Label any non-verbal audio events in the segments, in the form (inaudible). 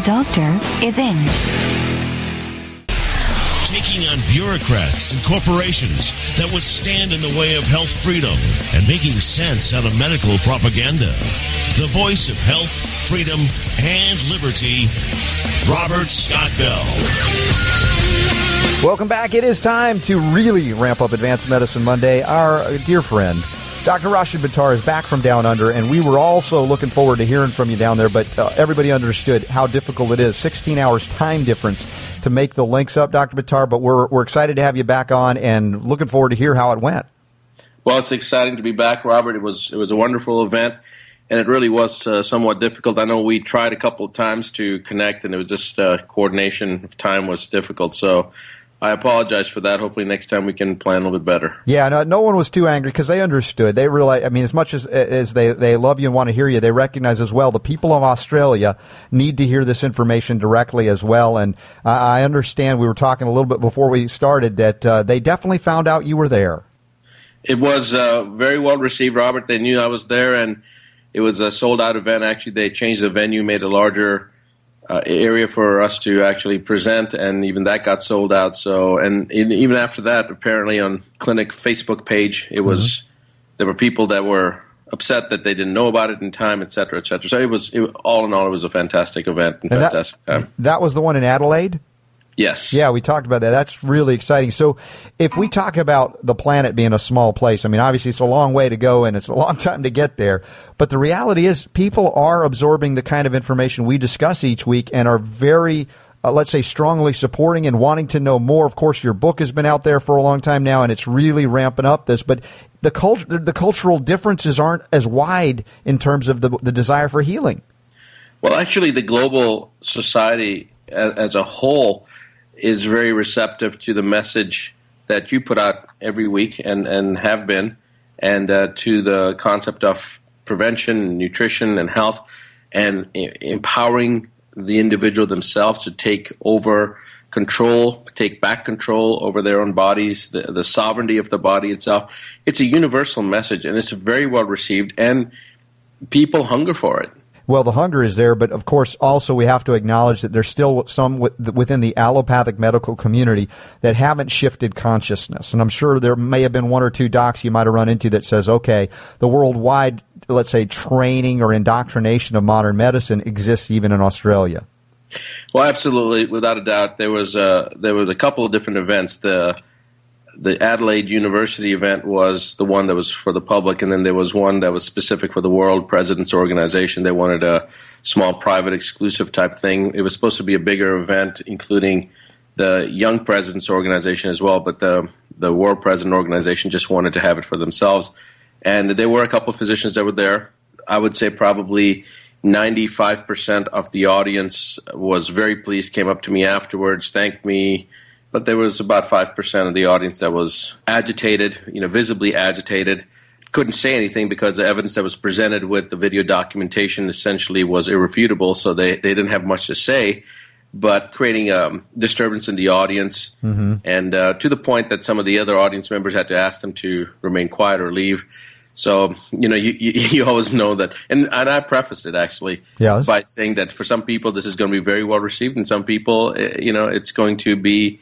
The doctor is in. taking on bureaucrats and corporations that would stand in the way of health freedom and making sense out of medical propaganda. The voice of health, freedom, and liberty, Robert Scott Bell. Welcome back. It is time to really ramp up Advanced Medicine Monday. Our dear friend, Dr. Rashid Buttar, is back from down under, and we were also looking forward to hearing from you down there, but uh, everybody understood how difficult it is. 16 hours time difference to make the links up, Dr. Buttar, but we're, we're excited to have you back on and looking forward to hear how it went. Well, it's exciting to be back, Robert. It was it was a wonderful event, and it really was uh, somewhat difficult. I know we tried a couple of times to connect, and it was just uh, coordination of time was difficult. So I apologize for that. Hopefully, next time we can plan a little bit better. Yeah, no, no one was too angry because they understood. They realize, I mean, as much as as they they love you and want to hear you, they recognize as well the people of Australia need to hear this information directly as well. And I I understand we were talking a little bit before we started that uh, they definitely found out you were there. It was uh, very well received, Robert. They knew I was there, and it was a sold out event. Actually, they changed the venue, made a larger uh, area for us to actually present, and even that got sold out. So, and in, even after that, apparently on clinic Facebook page, it was there were people that were upset that they didn't know about it in time, et cetera, et cetera. So it was it, all in all, it was a fantastic event and, And that- fantastic time. That was the one in Adelaide. Yes. Yeah, we talked about that. That's really exciting. So, if we talk about the planet being a small place, I mean, obviously it's a long way to go and it's a long (laughs) time to get there. But the reality is, people are absorbing the kind of information we discuss each week and are very, uh, let's say, strongly supporting and wanting to know more. Of course, your book has been out there for a long time now and it's really ramping up this. But the, cult- the cultural differences aren't as wide in terms of the, the desire for healing. Well, actually, the global society as, as a whole is very receptive to the message that you put out every week and, and have been, and uh, to the concept of prevention, nutrition, and health, and e- empowering the individual themselves to take over control, take back control over their own bodies, the, the sovereignty of the body itself. It's a universal message, and it's very well received, and people hunger for it. Well, the hunger is there, but of course, also we have to acknowledge that there's still some within the allopathic medical community that haven't shifted consciousness. And I'm sure there may have been one or two docs you might have run into that says, okay, the worldwide, let's say, training or indoctrination of modern medicine exists even in Australia. Well, absolutely, without a doubt, there was a there was a couple of different events. The the Adelaide University event was the one that was for the public, and then there was one that was specific for the World Presidents Organization. They wanted a small, private, exclusive type thing. It was supposed to be a bigger event, including the Young Presidents Organization as well, but the the World President Organization just wanted to have it for themselves. And there were a couple of physicians that were there. I would say probably 95% of the audience was very pleased, came up to me afterwards, thanked me. But there was about 5% of the audience that was agitated, you know, visibly agitated. Couldn't say anything because the evidence that was presented with the video documentation essentially was irrefutable, so they, they didn't have much to say. But creating um, disturbance in the audience, and uh, to the point that some of the other audience members had to ask them to remain quiet or leave. So you know, you, you, (laughs) you always know that, and, and I prefaced it actually Yes. by saying that for some people this is going to be very well received, and some people, eh, you know, it's going to be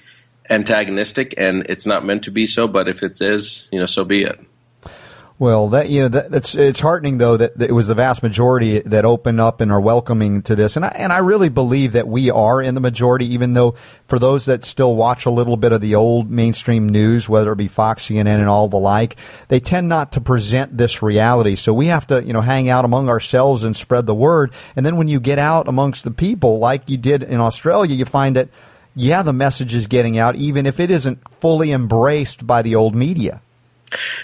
antagonistic, and it's not meant to be so. But if it is, you know, so be it. Well, that you know, that, that's it's heartening though that, that it was the vast majority that open up and are welcoming to this, and I and I really believe that we are in the majority. Even though for those that still watch a little bit of the old mainstream news, whether it be Fox, CNN, and all the like, they tend not to present this reality. So we have to you know hang out among ourselves and spread the word. And then when you get out amongst the people, like you did in Australia, you find that yeah, the message is getting out, even if it isn't fully embraced by the old media.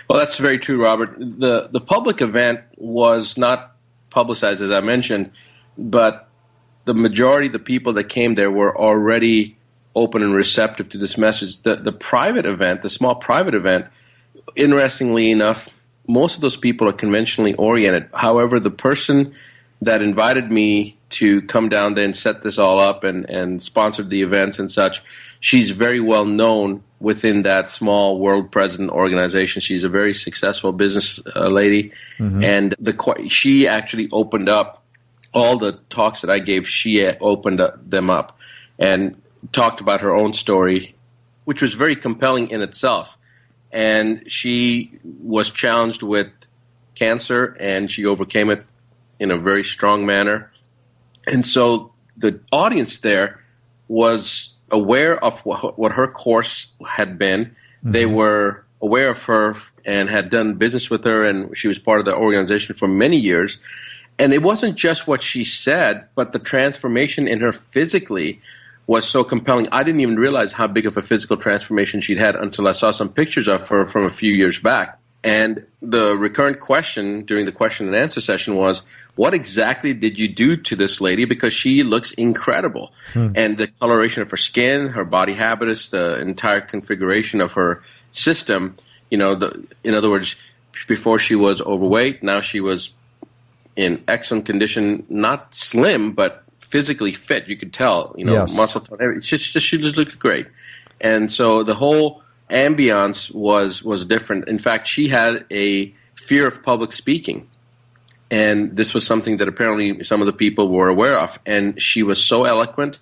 Well, that's very true, Robert. the The public event was not publicized, as I mentioned, but the majority of the people that came there were already open and receptive to this message. The the private event, the small private event, interestingly enough, most of those people are conventionally oriented. However, the person that invited me to come down there and set this all up and, and sponsored the events and such, she's very well known within that small world president organization. She's a very successful business uh, lady, and the she actually opened up all the talks that I gave. She opened up, them up and talked about her own story, which was very compelling in itself. And she was challenged with cancer, and she overcame it in a very strong manner. And so the audience there was aware of what, what her course had been. They mm-hmm. were aware of her and had done business with her, and she was part of the organization for many years. And it wasn't just what she said, but the transformation in her physically was so compelling. I didn't even realize how big of a physical transformation she'd had until I saw some pictures of her from a few years back. And the recurrent question during the question and answer session was, What exactly did you do to this lady? Because she looks incredible. Hmm. And the coloration of her skin, her body habitus, the entire configuration of her system, you know, the, in other words, before she was overweight, now she was in excellent condition, not slim, but physically fit. You could tell, you know, Yes. muscle tone. She just, she just looked great. And so the whole ambiance was was different. In fact, she had a fear of public speaking. And this was something that apparently some of the people were aware of. And she was so eloquent.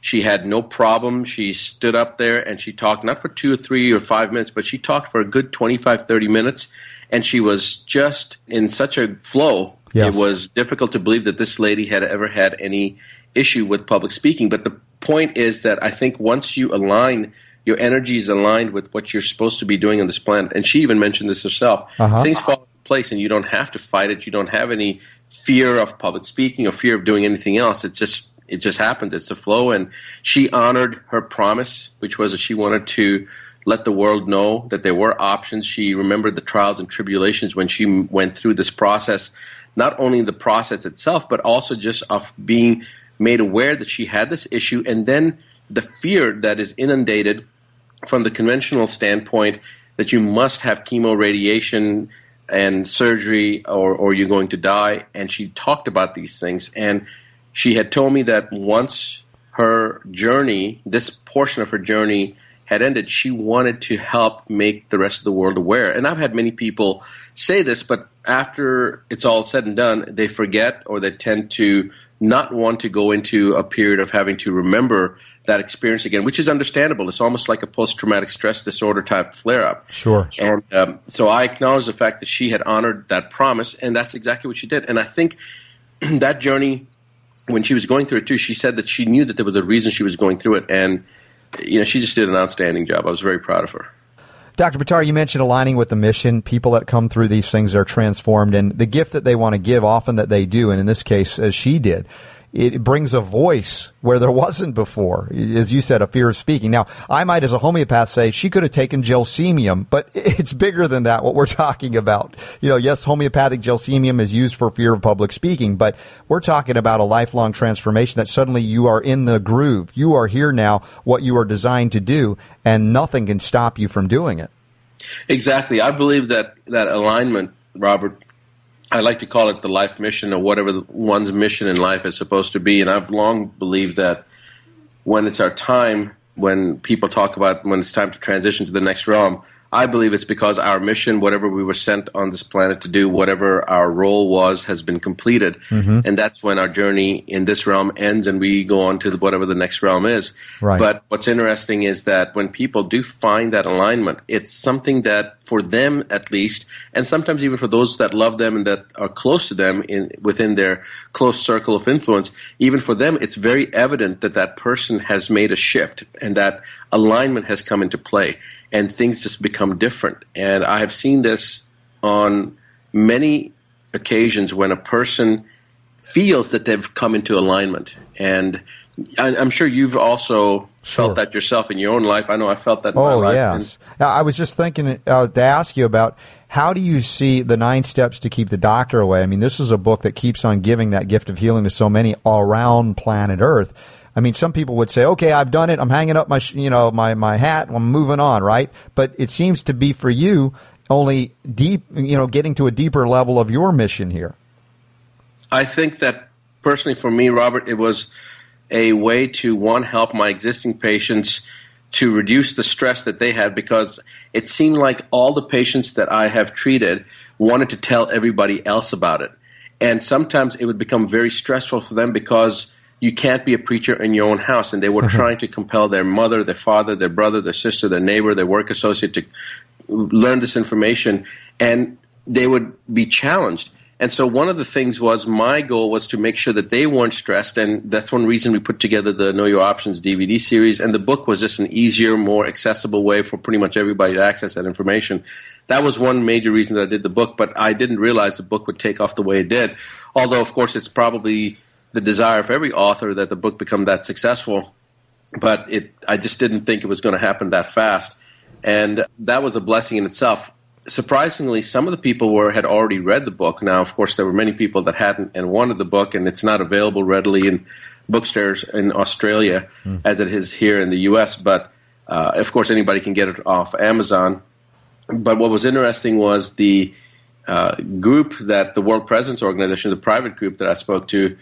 She had no problem. She stood up there and she talked not for two or three or five minutes, but she talked for a good 25, 30 minutes. And she was just in such a flow. Yes. It was difficult to believe that this lady had ever had any issue with public speaking. But the point is that I think once you align, your energy is aligned with what you're supposed to be doing on this planet. And she even mentioned this herself. Uh-huh. Things fall into place and you don't have to fight it. You don't have any fear of public speaking or fear of doing anything else. It just it just happens. It's a flow. And she honored her promise, which was that she wanted to let the world know that there were options. She remembered the trials and tribulations when she went through this process, not only the process itself, but also just of being made aware that she had this issue and then the fear that is inundated from the conventional standpoint that you must have chemo radiation and surgery or, or you're going to die. And she talked about these things. And she had told me that once her journey, this portion of her journey, had ended, she wanted to help make the rest of the world aware. And I've had many people say this, but after it's all said and done, they forget or they tend to not want to go into a period of having to remember that experience again, which is understandable. It's almost like a post traumatic stress disorder type flare up. Sure. And um, so I acknowledge the fact that she had honored that promise, and that's exactly what she did. And I think (clears throat) that journey, when she was going through it too, she said that she knew that there was a reason she was going through it, and you know she just did an outstanding job. I was very proud of her. Dr. Buttar, you mentioned aligning with the mission. People that come through these things are transformed, and the gift that they want to give, often that they do, and in this case, as she did, it brings a voice where there wasn't before. As you said, a fear of speaking. Now, I might, as a homeopath, say she could have taken gelsemium, but (laughs) it's bigger than that, what we're talking about. You know, yes, homeopathic gelsemium is used for fear of public speaking, but we're talking about a lifelong transformation that suddenly you are in the groove. You are here now, what you are designed to do, and nothing can stop you from doing it. Exactly. I believe that that alignment, Robert. I like to call it the life mission or whatever the, one's mission in life is supposed to be. And I've long believed that when it's our time, when people talk about when it's time to transition to the next realm, I believe it's because our mission, whatever we were sent on this planet to do, whatever our role was, has been completed. Mm-hmm. And that's when our journey in this realm ends and we go on to the, whatever the next realm is. Right. But what's interesting is that when people do find that alignment, it's something that for them at least, and sometimes even for those that love them and that are close to them in within their close circle of influence, even for them, it's very evident that that person has made a shift and that alignment has come into play, and things just become different. And I have seen this on many occasions when a person feels that they've come into alignment and I, I'm sure you've also Sure. felt that yourself in your own life. I know I felt that. In my Oh life. yes. Now, I was just thinking uh, to ask you about how do you see the nine steps to keep the doctor away? I mean, this is a book that keeps on giving that gift of healing to so many around planet Earth. I mean, some people would say, "Okay, I've done it. I'm hanging up my, you know, my my hat. I'm moving on." Right? But it seems to be for you only deep, you know, getting to a deeper level of your mission here. I think that personally for me, Robert, it was a way to one help my existing patients to reduce the stress that they had because it seemed like all the patients that I have treated wanted to tell everybody else about it. And sometimes it would become very stressful for them because you can't be a preacher in your own house. And they were mm-hmm. trying to compel their mother, their father, their brother, their sister, their neighbor, their work associate to learn this information. And they would be challenged. And so one of the things was my goal was to make sure that they weren't stressed, and that's one reason we put together the Know Your Options DVD series. And the book was just an easier, more accessible way for pretty much everybody to access that information. That was one major reason that I did the book, but I didn't realize the book would take off the way it did. Although, of course, it's probably the desire of every author that the book become that successful. But it, I just didn't think it was going to happen that fast, and that was a blessing in itself surprisingly, some of the people were had already read the book. Now, of course, there were many people that hadn't and wanted the book, and it's not available readily in bookstores in Australia as it is here in the U.S. But uh, of course, anybody can get it off Amazon. But what was interesting was the uh, group that the World Presidents Organization, the private group that I spoke to,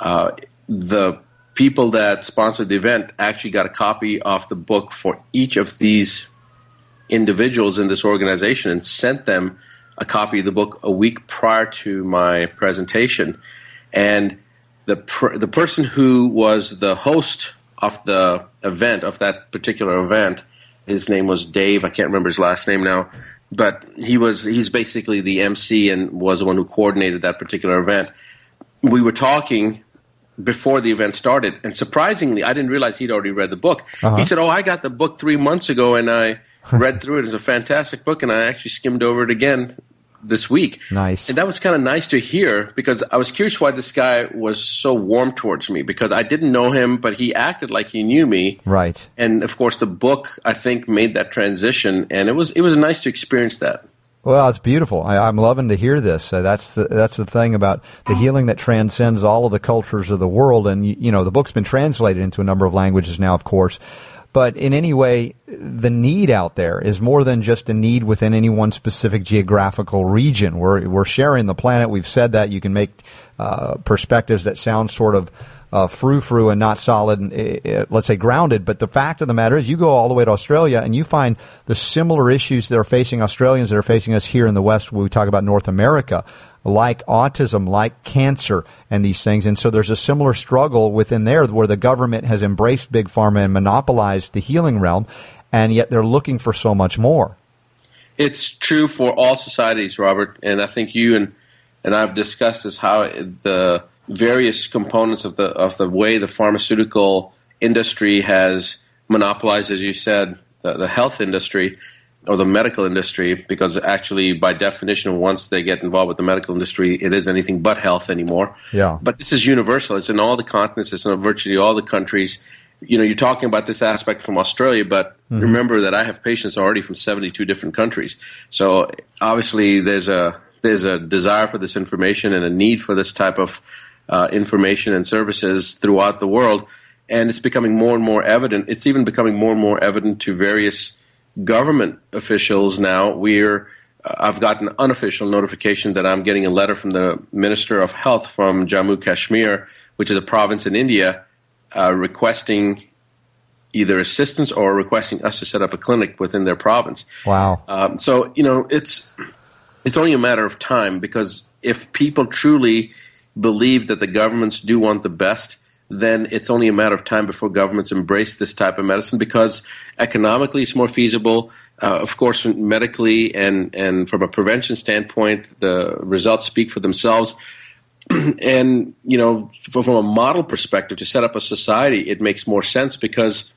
uh, the people that sponsored the event actually got a copy of the book for each of these individuals in this organization and sent them a copy of the book a week prior to my presentation. And the pr- the person who was the host of the event of that particular event, his name was Dave. I can't remember his last name now, but he was he's basically the MC and was the one who coordinated that particular event. We were talking before the event started, and surprisingly, I didn't realize he'd already read the book. He uh-huh. said, "Oh, I got the book three months ago, and I (laughs) read through it. It's a fantastic book, and I actually skimmed over it again this week. Nice. and that was kind of nice to hear because I was curious why this guy was so warm towards me because I didn't know him, but he acted like he knew me. Right. And of course, the book I think made that transition, and it was it was nice to experience that. Well, it's beautiful. I, I'm loving to hear this. Uh, that's the that's the thing about the healing that transcends all of the cultures of the world. And you, you know, the book's been translated into a number of languages now, of course. But in any way, the need out there is more than just a need within any one specific geographical region. We're we're sharing the planet. We've said that you can make uh, perspectives that sound sort of uh, frou frou and not solid, and, uh, let's say grounded. But the fact of the matter is, you go all the way to Australia and you find the similar issues that are facing Australians that are facing us here in the West when we talk about North America, like autism, like cancer, and these things. And so there's a similar struggle within there where the government has embraced big pharma and monopolized the healing realm, and yet they're looking for so much more. It's true for all societies, Robert, and I think you and and I've discussed this how the various components of the of the way the pharmaceutical industry has monopolized, as you said, the, the health industry or the medical industry, because actually, by definition, once they get involved with the medical industry, it is anything but health anymore. Yeah. But this is universal. It's in all the continents. It's in virtually all the countries. You know, you're talking about this aspect from Australia, but mm-hmm. remember that I have patients already from 72 different countries. So obviously, there's a there's a desire for this information and a need for this type of uh, information and services throughout the world, and it's becoming more and more evident. It's even becoming more and more evident to various government officials now. We're uh, I've gotten unofficial notification that I'm getting a letter from the Minister of Health from Jammu Kashmir, which is a province in India, uh, requesting either assistance or requesting us to set up a clinic within their province. Wow. Um, so you know, it's it's only a matter of time because if people truly believe that the governments do want the best, then it's only a matter of time before governments embrace this type of medicine because economically it's more feasible. Uh, of course, medically and, and from a prevention standpoint, the results speak for themselves. (clears throat) and, you know, from a model perspective, to set up a society, it makes more sense because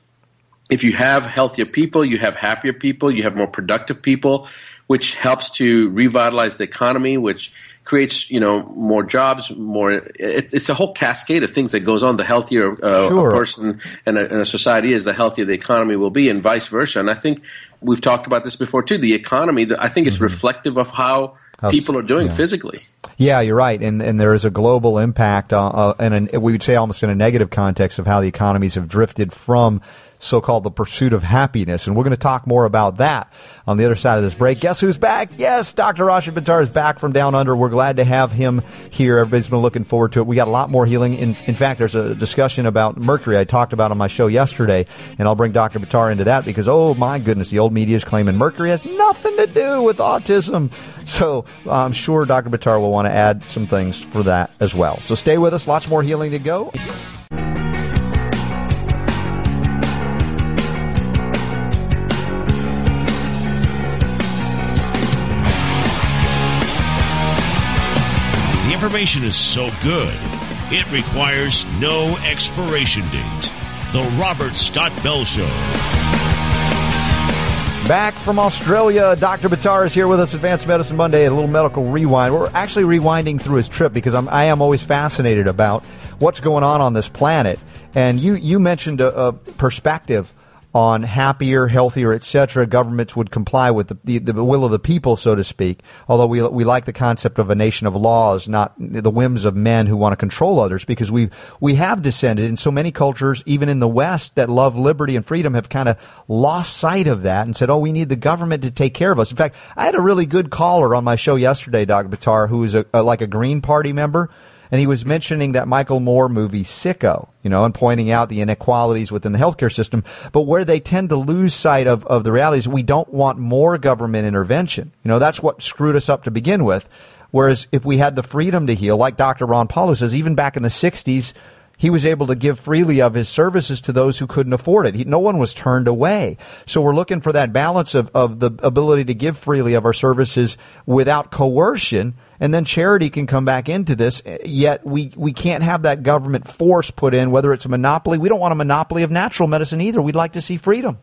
if you have healthier people, you have happier people, you have more productive people, which helps to revitalize the economy, which creates you know more jobs, more. It, it's a whole cascade of things that goes on. The healthier uh, Sure. a person and a, and a society is, the healthier the economy will be, and vice versa. And I think we've talked about this before too. The economy, the, I think, it's reflective of how, Mm-hmm. How people are doing yeah. physically. Yeah, you're right, and and there is a global impact, uh, uh, and an, we would say almost in a negative context of how the economies have drifted from so-called the pursuit of happiness, and we're going to talk more about that on the other side of this break. Guess who's back? Yes, Dr. Rashid Buttar is back from down under. We're glad to have him here. Everybody's been looking forward to it. We got a lot more healing. In, in fact, there's a discussion about mercury I talked about on my show yesterday, and I'll bring Dr. Buttar into that because oh my goodness, the old media is claiming mercury has nothing to do with autism. (laughs) So I'm sure Dr. Buttar will want to add some things for that as well. So stay with us. Lots more healing to go. Information is so good, it requires no expiration date. The Robert Scott Bell Show. Back from Australia, Dr. Buttar is here with us, Advanced Medicine Monday, a little medical rewind. We're actually rewinding through his trip because I'm, I am always fascinated about what's going on on this planet. And you, you mentioned a, a perspective on happier, healthier, etc. Governments would comply with the, the, the will of the people, so to speak. Although we, we like the concept of a nation of laws, not the whims of men who want to control others, because we we have descended in so many cultures, even in the West, that love liberty and freedom, have kind of lost sight of that and said, "Oh, we need the government to take care of us." In fact, I had a really good caller on my show yesterday, Dr. Buttar, who is a, a, like a Green Party member and he was mentioning that Michael Moore movie Sicko, you know, and pointing out the inequalities within the healthcare system. But where they tend to lose sight of, of the reality is we don't want more government intervention. You know, that's what screwed us up to begin with. Whereas if we had the freedom to heal, like Dr. Ron Paulo says, even back in the 60s, he was able to give freely of his services to those who couldn't afford it. He, no one was turned away. So we're looking for that balance of, of the ability to give freely of our services without coercion. And then charity can come back into this. Yet we, we can't have that government force put in, whether it's a monopoly. We don't want a monopoly of natural medicine either. We'd like to see freedom.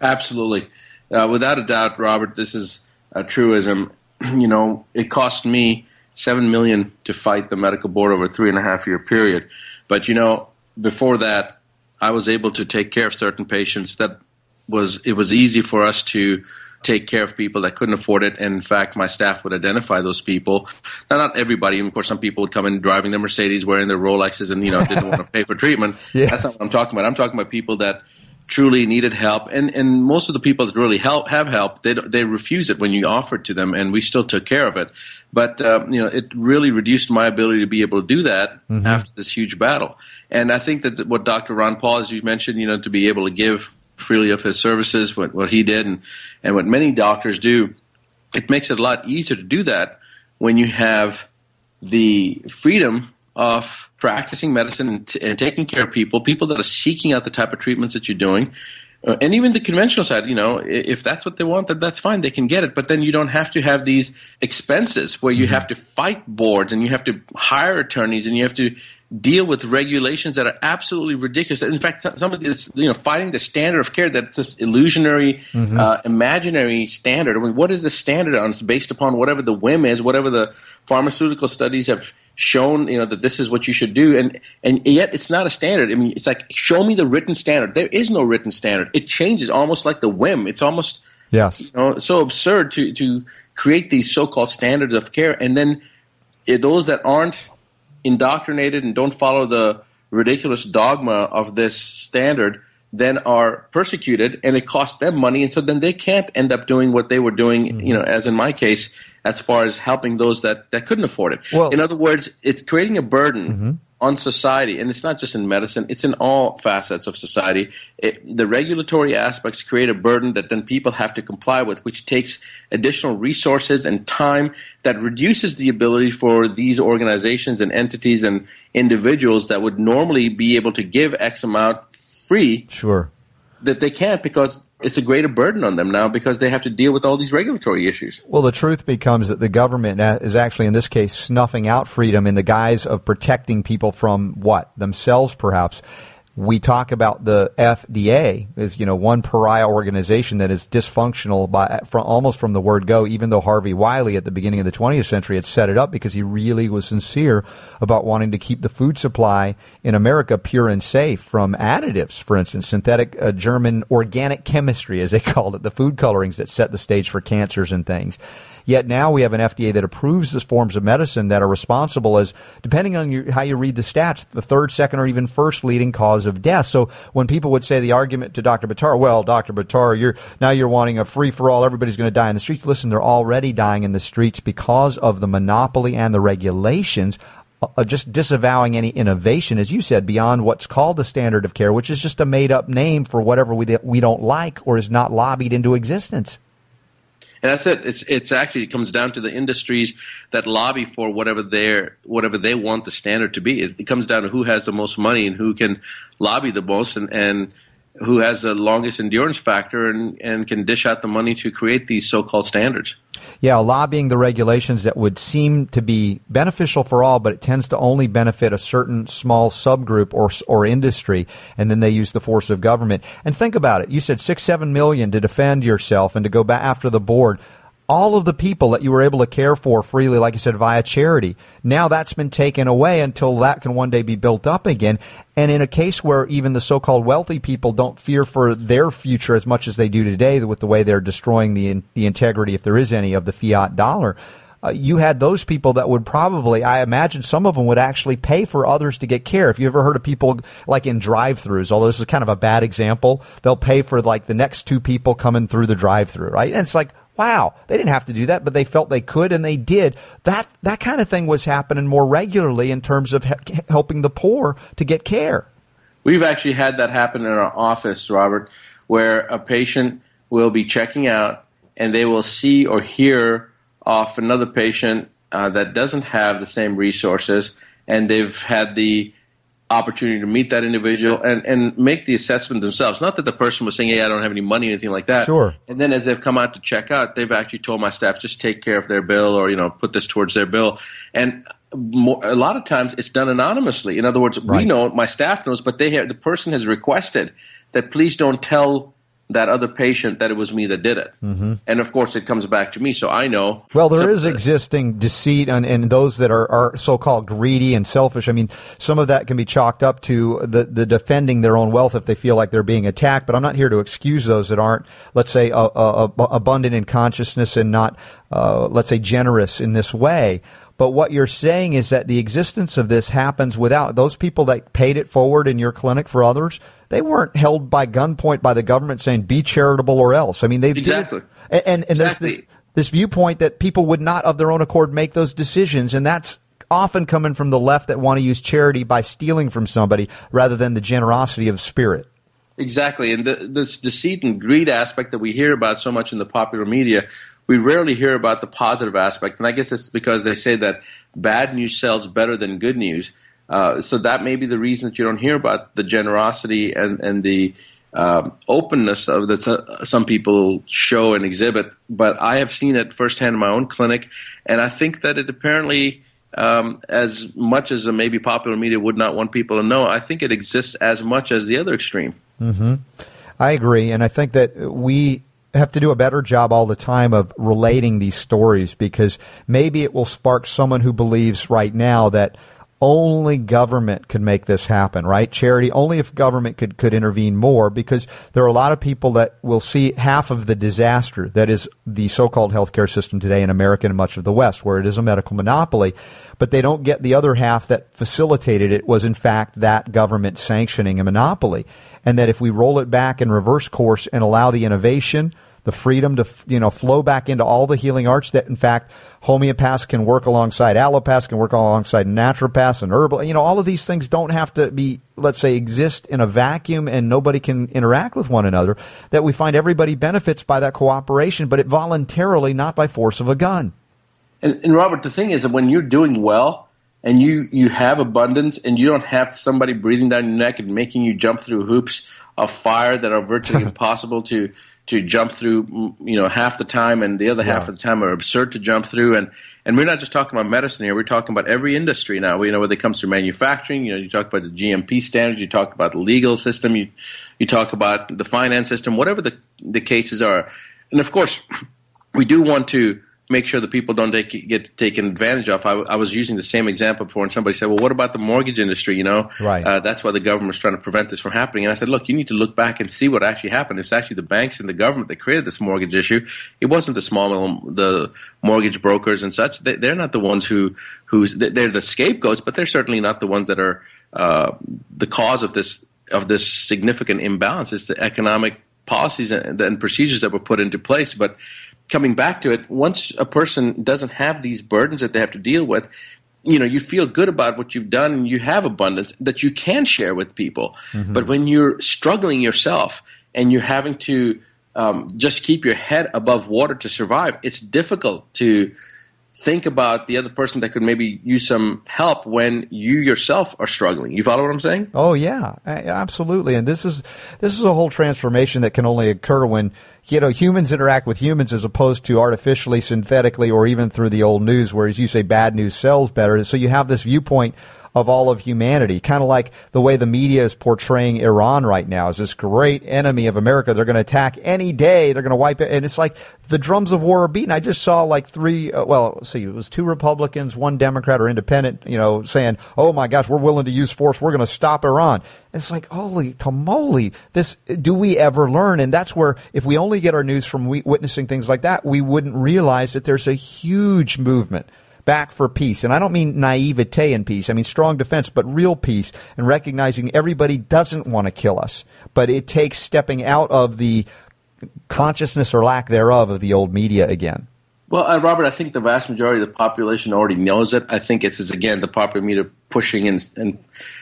Absolutely, uh, without a doubt, Robert. This is a truism. (clears throat) You know, it cost me seven million to fight the medical board over a three and a half year period. But you know, before that, I was able to take care of certain patients. That was it was easy for us to take care of people that couldn't afford it. And in fact, my staff would identify those people. Now, not everybody. Of course, some people would come in driving their Mercedes, wearing their Rolexes, and you know didn't want to (laughs) pay for treatment. Yes. That's not what I'm talking about. I'm talking about people that truly needed help, and and most of the people that really help have help, they they refuse it when you offer it to them, and we still took care of it. But um, you know, it really reduced my ability to be able to do that after this huge battle. And I think that what Dr. Ron Paul, as you mentioned, you know, to be able to give freely of his services, what what he did, and and what many doctors do, it makes it a lot easier to do that when you have the freedom of practicing medicine and, t- and taking care of people, people that are seeking out the type of treatments that you're doing. Uh, and even the conventional side, you know, if that's what they want, then that's fine. They can get it. But then you don't have to have these expenses where you have to fight boards and you have to hire attorneys and you have to deal with regulations that are absolutely ridiculous. In fact, some- of this, you know, fighting the standard of care that's this illusionary, uh, imaginary standard. I mean, what is the standard on? It's based upon whatever the whim is, whatever the pharmaceutical studies have shown, you know, that this is what you should do. And, and yet it's not a standard. I mean, it's like, show me the written standard. There is no written standard. It changes almost like the whim. It's almost, Yes. you know, so absurd to, to create these so-called standards of care. And then those that aren't indoctrinated and don't follow the ridiculous dogma of this standard then are persecuted and it costs them money and so then they can't end up doing what they were doing mm-hmm. you know as in my case as far as helping those that, that couldn't afford it. Well- in other words it's creating a burden mm-hmm. on society and it's not just in medicine it's in all facets of society. It, the regulatory aspects create a burden that then people have to comply with which takes additional resources and time that reduces the ability for these organizations and entities and individuals that would normally be able to give x amount free Sure. that they can't because it's a greater burden on them now because they have to deal with all these regulatory issues Well, the truth becomes that the government is actually, in this case, snuffing out freedom in the guise of protecting people from what? Themselves, perhaps. We talk about the FDA as you know one pariah organization that is dysfunctional by from almost from the word go. Even though Harvey Wiley at the beginning of the 20th century had set it up because he really was sincere about wanting to keep the food supply in America pure and safe from additives, for instance, synthetic uh, German organic chemistry, as they (laughs) called it, the food colorings that set the stage for cancers and things. Yet now we have an FDA that approves the forms of medicine that are responsible as, depending on your, how you read the stats, the third, second, or even first leading cause of death. So when people would say the argument to Dr. Buttar, well, Dr. Buttar, you're now you're wanting a free for all, everybody's going to die in the streets. Listen, they're already dying in the streets because of the monopoly and the regulations uh, just disavowing any innovation, as you said, beyond what's called the standard of care, which is just a made up name for whatever we, we don't like or is not lobbied into existence and that's it. It's it's actually it comes down to the industries that lobby for whatever they whatever they want the standard to be. It, it, comes down to who has the most money and who can lobby the most and, and who has the longest endurance factor and, and can dish out the money to create these so-called standards. Yeah, lobbying the regulations that would seem to be beneficial for all, but it tends to only benefit a certain small subgroup or or industry, and then they use the force of government. And think about it: you said six, seven million to defend yourself and to go back after the board all of the people that you were able to care for freely, like you said, via charity. Now that's been taken away until that can one day be built up again. And in a case where even the so-called wealthy people don't fear for their future as much as they do today with the way they're destroying the, the integrity, if there is any, of the fiat dollar, uh, you had those people that would probably, I imagine some of them would actually pay for others to get care. If you ever heard of people like in drive-throughs, although this is kind of a bad example, they'll pay for like the next two people coming through the drive-through, right? And it's like, wow, they didn't have to do that, but they felt they could and they did. That, that kind of thing was happening more regularly in terms of he- helping the poor to get care. We've actually had that happen in our office, Robert, where a patient will be checking out and they will see or hear off another patient uh, that doesn't have the same resources, and they've had the opportunity to meet that individual and, and make the assessment themselves. Not that the person was saying, "Hey, I don't have any money," or anything like that. Sure. And then as they've come out to check out, they've actually told my staff, "Just take care of their bill, or you know, put this towards their bill." And more, a lot of times, it's done anonymously. In other words, right. we know, my staff knows, but they have, the person has requested that please don't tell that other patient that it was me that did it. Mm-hmm. And of course, it comes back to me, so I know. Well, there is existing deceit and, and those that are, are so called greedy and selfish. I mean, some of that can be chalked up to the, the defending their own wealth if they feel like they're being attacked. But I'm not here to excuse those that aren't, let's say, uh, uh, abundant in consciousness and not, uh, let's say, generous in this way. But what you're saying is that the existence of this happens without those people that paid it forward in your clinic for others. They weren't held by gunpoint by the government saying "be charitable or else." I mean, they exactly. Did, and and, and exactly. there's this this viewpoint that people would not of their own accord make those decisions, and that's often coming from the left that want to use charity by stealing from somebody rather than the generosity of spirit. Exactly, and the, this deceit and greed aspect that we hear about so much in the popular media we rarely hear about the positive aspect, and I guess it's because they say that bad news sells better than good news. Uh, so that may be the reason that you don't hear about the generosity and and the um, openness of that uh, some people show and exhibit. But I have seen it firsthand in my own clinic, and I think that it apparently. Um, as much as maybe popular media would not want people to know, I think it exists as much as the other extreme. Mm-hmm. I agree, and I think that we have to do a better job all the time of relating these stories because maybe it will spark someone who believes right now that only government could make this happen, right? Charity, only if government could, could intervene more because there are a lot of people that will see half of the disaster that is the so-called healthcare system today in America and much of the West where it is a medical monopoly, but they don't get the other half that facilitated it was in fact that government sanctioning a monopoly. And that if we roll it back in reverse course and allow the innovation, the freedom to you know flow back into all the healing arts that in fact homeopaths can work alongside allopaths can work alongside naturopaths and herbal you know all of these things don't have to be let's say exist in a vacuum and nobody can interact with one another that we find everybody benefits by that cooperation but it voluntarily not by force of a gun. And, and robert the thing is that when you're doing well and you you have abundance, and you don't have somebody breathing down your neck and making you jump through hoops of fire that are virtually (laughs) impossible to to jump through, you know, half the time, and the other half of the time are absurd to jump through. And and we're not just talking about medicine here; we're talking about every industry now. You know, when it comes to manufacturing, you know, you talk about the GMP standards, you talk about the legal system, you you talk about the finance system, whatever the the cases are, and of course, we do want to make sure that people don't take, get taken advantage of. I, I was using the same example before, and somebody said, "Well, what about the mortgage industry?" You know, Right. Uh, that's why the government was trying to prevent this from happening. And I said, "Look, you need to look back and see what actually happened. It's actually the banks and the government that created this mortgage issue. It wasn't the small the mortgage brokers and such. They, they're not the ones who who they're the scapegoats, but they're certainly not the ones that are uh, the cause of this of this significant imbalance. It's the economic policies and, and procedures that were put into place, but." Coming back to it, once a person doesn't have these burdens that they have to deal with, you know, you feel good about what you've done and you have abundance that you can share with people. But when you're struggling yourself and you're having to um, just keep your head above water to survive, it's difficult to think about the other person that could maybe use some help when you yourself are struggling. You follow what I'm saying? Oh yeah, absolutely. And this is this is a whole transformation that can only occur when you know humans interact with humans as opposed to artificially, synthetically, or even through the old news, where as you say, bad news sells better. So you have this viewpoint of all of humanity, kind of like the way the media is portraying Iran right now as this great enemy of America. They're going to attack any day. They're going to wipe it, and it's like the drums of war are beaten. I just saw like three, uh, well, see, it was two Republicans, one Democrat or independent, you know, saying, "Oh my gosh, we're willing to use force. We're going to stop Iran." It's like, holy tamale! This do we ever learn? And that's where, if we only get our news from witnessing things like that, we wouldn't realize that there's a huge movement back for peace. And I don't mean naivete in peace. I mean strong defense, but real peace and recognizing everybody doesn't want to kill us. But it takes stepping out of the consciousness or lack thereof of the old media again. Well, uh, Robert, I think the vast majority of the population already knows it. I think it is again the popular media pushing and, and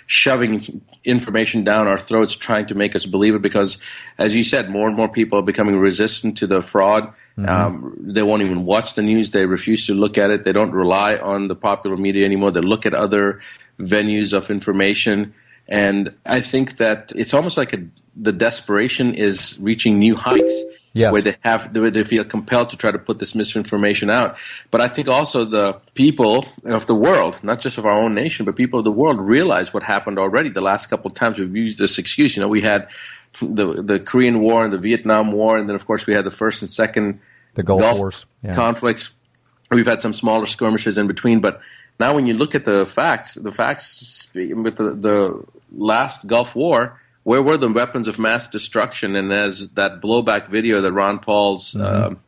shoving information down our throats, trying to make us believe it. Because, as you said, more and more people are becoming resistant to the fraud. Um, they won't even watch the news. They refuse to look at it. They don't rely on the popular media anymore. They look at other venues of information. And I think that it's almost like a, the desperation is reaching new heights Yes. where they have where they feel compelled to try to put this misinformation out. But I think also the people of the world, not just of our own nation, but people of the world realize what happened already. The last couple of times we've used this excuse. You know, we had the the Korean War and the Vietnam War, and then of course we had the first and second The Gulf Wars, yeah. conflicts. We've had some smaller skirmishes in between, but now when you look at the facts, the facts with the, the last Gulf War, where were the weapons of mass destruction? And as that blowback video that Ron Paul's Mm-hmm. um,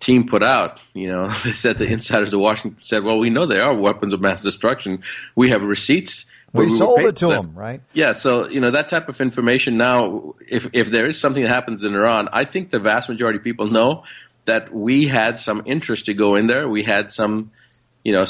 team put out, you know, (laughs) they said the insiders of Washington said, "Well, we know they are weapons of mass destruction. We have receipts." where We sold it to for them, right? yeah, so you know that type of information now. If if there is something that happens in Iran, I think the vast majority of people know that we had some interest to go in there. We had some, you know,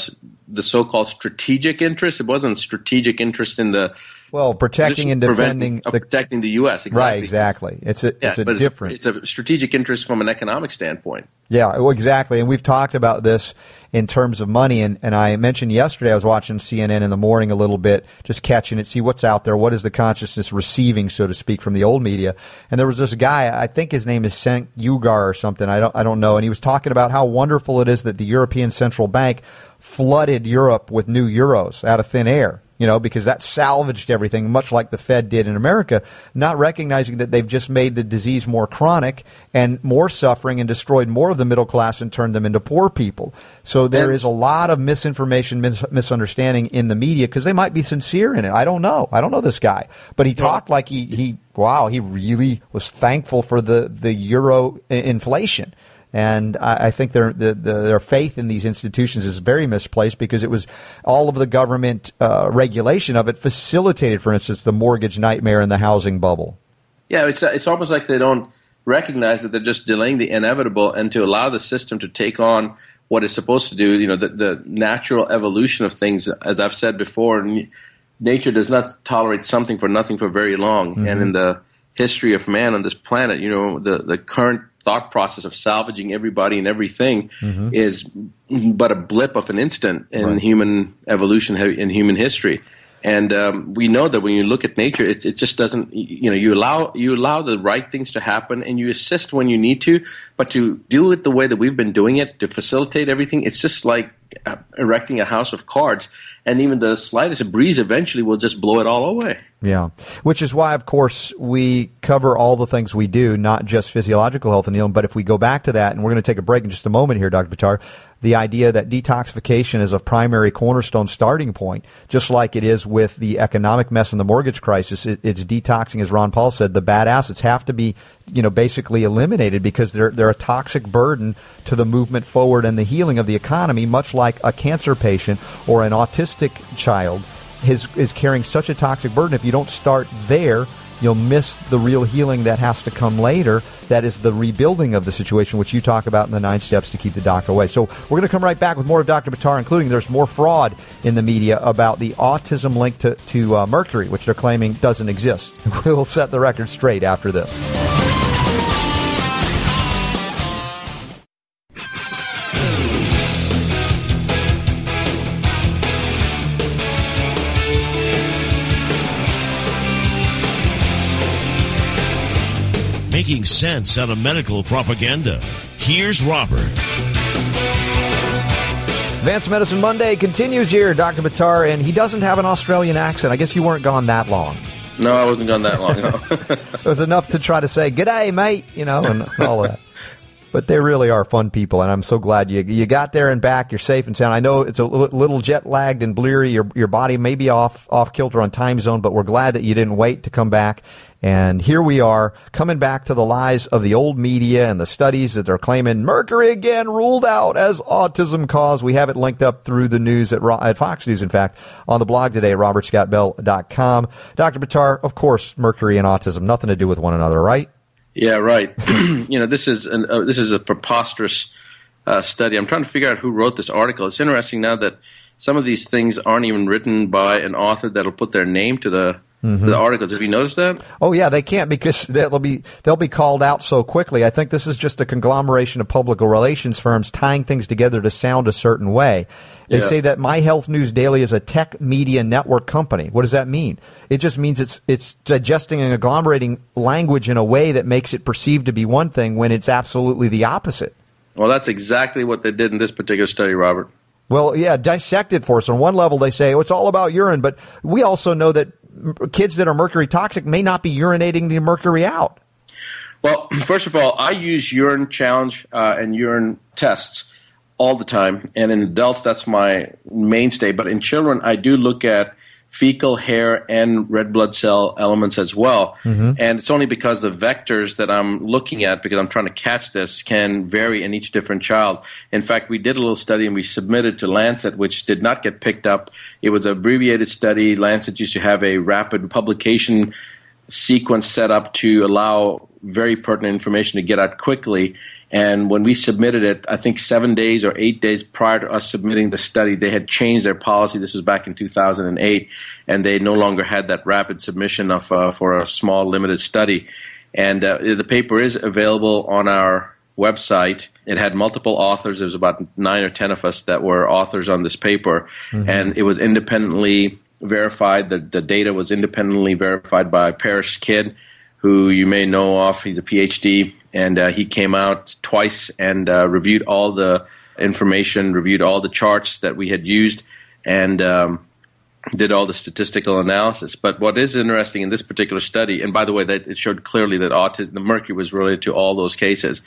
the so-called strategic interest. It wasn't strategic interest in the Well, protecting and uh, defending the protecting the U.S. Exactly. right, exactly. It's a Yeah, it's a different. It's, a strategic interest from an economic standpoint. Yeah, well, exactly. And we've talked about this in terms of money. And, and I mentioned yesterday I was watching CNN in the morning a little bit, just catching it, see what's out there. What is the consciousness receiving, so to speak, from the old media? And there was this guy, I think his name is Cenk Uygur or something. I don't, I don't know. And he was talking about how wonderful it is that the European Central Bank flooded Europe with new euros out of thin air you know, because that salvaged everything, much like the Fed did in America, not recognizing that they've just made the disease more chronic and more suffering and destroyed more of the middle class and turned them into poor people. So there is a lot of misinformation, mis- misunderstanding in the media because they might be sincere in it. I don't know. I don't know this guy, but he talked like he, he wow, he really was thankful for the, the euro inflation. And I, I think their the, the, their faith in these institutions is very misplaced because it was all of the government uh, regulation of it facilitated, for instance, the mortgage nightmare and the housing bubble. Yeah, it's it's almost like they don't recognize that they're just delaying the inevitable, and to allow the system to take on what it's supposed to do. You know, the, the natural evolution of things, as I've said before, nature does not tolerate something for nothing for very long. And in the history of man on this planet, you know, the the current thought process of salvaging everybody and everything is but a blip of an instant in Right. human evolution in human history. And um, we know that when you look at nature, it, it just doesn't. You know, you allow you allow the right things to happen, and you assist when you need to. But to do it the way that we've been doing it to facilitate everything, it's just like uh, erecting a house of cards, and even the slightest breeze eventually will just blow it all away. Yeah. Which is why, of course, we cover all the things we do, not just physiological health and healing. But if we go back to that, and we're going to take a break in just a moment here, Dr. Buttar, the idea that detoxification is a primary cornerstone starting point, just like it is with the economic mess and the mortgage crisis, it, it's detoxing, as Ron Paul said, the bad assets have to be, you know, basically eliminated because they're, they're a toxic burden to the movement forward and the healing of the economy, much like a cancer patient or an autistic child is, is carrying such a toxic burden. If you don't start there, you'll miss the real healing that has to come later. That is the rebuilding of the situation, which you talk about in the nine steps to keep the doctor away. So we're going to come right back with more of Dr. Buttar, including there's more fraud in the media about the autism link to, to uh, mercury, which they're claiming doesn't exist. (laughs) We'll set the record straight after this. Making sense out of medical propaganda. Here's Robert. Advanced Medicine Monday continues here, Dr. Buttar, and he doesn't have an Australian accent. I guess you weren't gone that long. No, I wasn't gone that long. No. (laughs) It was enough to try to say "G'day, mate," you know, and all of that. (laughs) But they really are fun people, and I'm so glad you you got there and back. You're safe and sound. I know it's a little jet lagged and bleary. Your your body may be off off kilter on time zone, but we're glad that you didn't wait to come back. And here we are coming back to the lies of the old media and the studies that they're claiming mercury again ruled out as autism cause. We have it linked up through the news at, at Fox News, in fact, on the blog today robertscottbell.com. Dr. Buttar, of course, mercury and autism, nothing to do with one another, right? Yeah, right. (clears throat) you know, this is an, uh, this is a preposterous uh, study. I'm trying to figure out who wrote this article. It's interesting now that some of these things aren't even written by an author that'll put their name to the to the articles. Have you noticed that? Oh yeah, they can't because (laughs) they'll be they'll be called out so quickly. I think this is just a conglomeration of public relations firms tying things together to sound a certain way. They Yeah. say that My Health News Daily is a tech media network company. What does that mean? It just means it's it's digesting and agglomerating language in a way that makes it perceived to be one thing when it's absolutely the opposite. Well, that's exactly what they did in this particular study, Robert. Well, yeah, dissect it for us. On one level, they say oh, it's all about urine, but we also know that kids that are mercury toxic may not be urinating the mercury out. Well, (clears throat) first of all, I use urine challenge uh, and urine tests all the time, and in adults, that's my mainstay. But in children, I do look at fecal hair and red blood cell elements as well. Mm-hmm. And it's only because the vectors that I'm looking at, because I'm trying to catch this, can vary in each different child. In fact, we did a little study and we submitted to Lancet, which did not get picked up. It was an abbreviated study. Lancet used to have a rapid publication sequence set up to allow very pertinent information to get out quickly. And when we submitted it, I think seven days or eight days prior to us submitting the study, they had changed their policy. This was back in 2008, and they no longer had that rapid submission of uh, for a small limited study. And uh, the paper is available on our website. It had multiple authors. There was about nine or ten of us that were authors on this paper, and it was independently verified. The, the data was independently verified by Parris Kidd, who you may know of. He's a PhD, and uh, he came out twice and uh, reviewed all the information, reviewed all the charts that we had used, and um, did all the statistical analysis. But what is interesting in this particular study, and by the way, that it showed clearly that autism, the mercury was related to all those cases.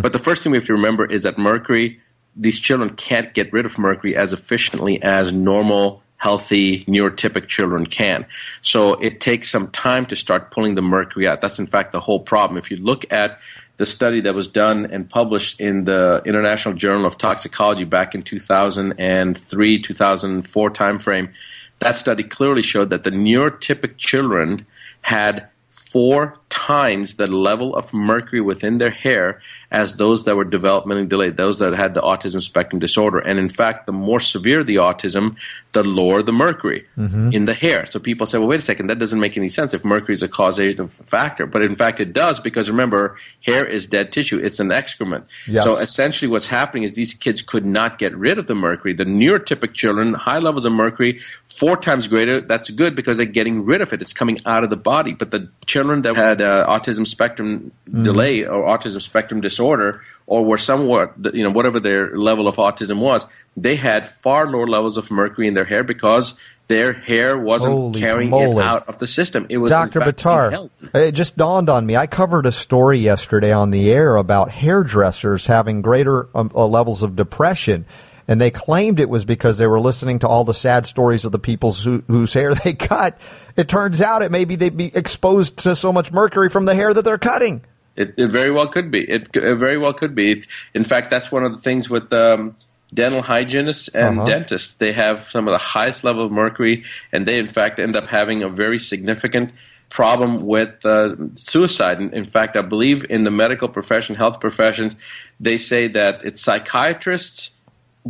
But the first thing we have to remember is that mercury, these children can't get rid of mercury as efficiently as normal, healthy, neurotypic children can. So it takes some time to start pulling the mercury out. That's in fact the whole problem. If you look at the study that was done and published in the International Journal of Toxicology back in 2003, 2004 timeframe, that study clearly showed that the neurotypic children had four times the level of mercury within their hair as those that were developmentally delayed, those that had the autism spectrum disorder. And in fact, the more severe the autism, the lower the mercury Mm-hmm. in the hair. So people say, well, wait a second, that doesn't make any sense if mercury is a causative factor. But in fact, it does because remember, hair is dead tissue, it's an excrement. Yes. So essentially, what's happening is these kids could not get rid of the mercury. The neurotypic children, high levels of mercury, four times greater, that's good because they're getting rid of it. It's coming out of the body. But the children that had uh, autism spectrum delay or autism spectrum disorder, or were somewhat, you know, whatever their level of autism was, they had far lower levels of mercury in their hair because their hair wasn't Holy carrying camole. it out of the system. It was Dr. Buttar, it just dawned on me. I covered a story yesterday on the air about hairdressers having greater um, uh, levels of depression. And they claimed it was because they were listening to all the sad stories of the people who, whose hair they (laughs) cut. It turns out it maybe they'd be exposed to so much mercury from the hair that they're cutting. It, it very well could be. It, it very well could be. It, in fact, that's one of the things with um, dental hygienists and Uh-huh. dentists. They have some of the highest level of mercury, and they, in fact, end up having a very significant problem with uh, suicide. In, in fact, I believe in the medical profession, health professions, they say that it's psychiatrists,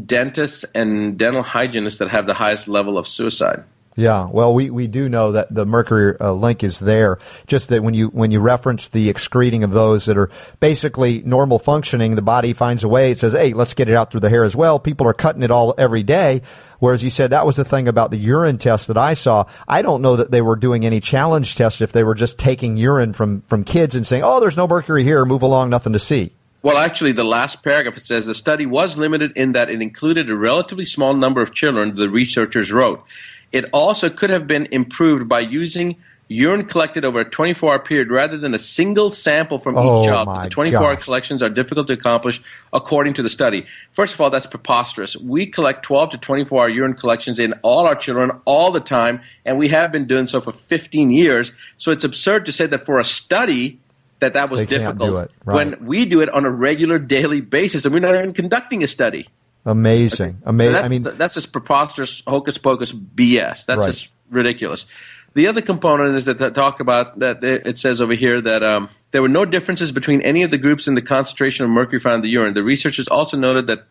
dentists, and dental hygienists that have the highest level of suicide. Yeah, well, we, we do know that the mercury uh, link is there. Just that when you when you reference the excreting of those that are basically normal functioning, the body finds a way. It says, "Hey, let's get it out through the hair as well." People are cutting it all every day. Whereas you said that was the thing about the urine test that I saw. I don't know that they were doing any challenge tests if they were just taking urine from from kids and saying, "Oh, there's no mercury here. Move along, nothing to see." Well, actually, the last paragraph it says the study was limited in that it included a relatively small number of children, the researchers wrote. It also could have been improved by using urine collected over a 24 hour period rather than a single sample from Oh, each child. my The 24 hour collections are difficult to accomplish according to the study. First of all, that's preposterous. We collect 12 to 24 hour urine collections in all our children all the time, and we have been doing so for 15 years. So it's absurd to say that for a study, that that was They difficult right. when we do it on a regular daily basis and we're not even conducting a study. Amazing, So amazing. that's, I mean, that's just preposterous hocus pocus BS. That's Right. just ridiculous. The other component is that they talk about that it it says over here that um, there were no differences between any of the groups in the concentration of mercury found in the urine. The researchers also noted that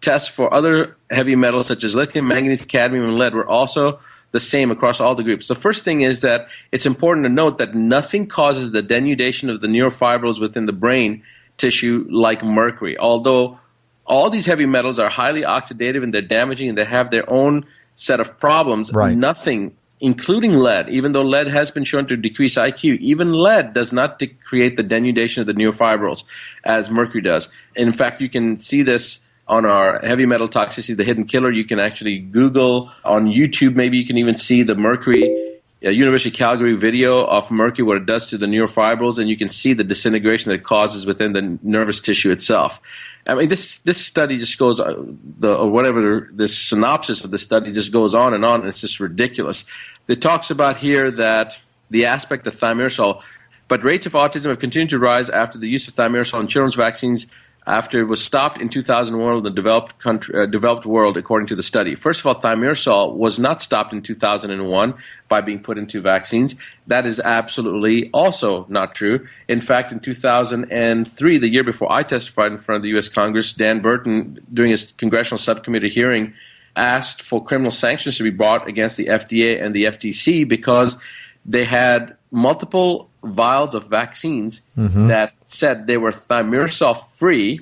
tests for other heavy metals such as lithium, manganese, cadmium, and lead were also the same across all the groups. The first thing is that it's important to note that nothing causes the denudation of the neurofibrils within the brain tissue like mercury. Although all these heavy metals are highly oxidative and they're damaging and they have their own set of problems, Right. nothing including lead, even though lead has been shown to decrease IQ, even lead does not de- create the denudation of the neurofibrils as mercury does. In fact, you can see this on our heavy metal toxicity, the hidden killer. You can actually Google on YouTube, maybe you can even see the mercury. uh University of Calgary video of mercury, what it does to the neurofibrils, and you can see the disintegration that it causes within the nervous tissue itself. I mean, this this study just goes uh, the or whatever this synopsis of the study just goes on and on. And it's just ridiculous. It talks about here that the aspect of thimerosal, but rates of autism have continued to rise after the use of thimerosal in children's vaccines after it was stopped in 2001 in the developed country, uh, developed world, according to the study. First of all, thimerosal was not stopped in 2001 by being put into vaccines. That is absolutely also not true. In fact, in 2003, the year before I testified in front of the U.S. Congress, Dan Burton, during his congressional subcommittee hearing, asked for criminal sanctions to be brought against the FDA and the FTC because they had multiple vials of vaccines mm-hmm. that said they were thimerosal free,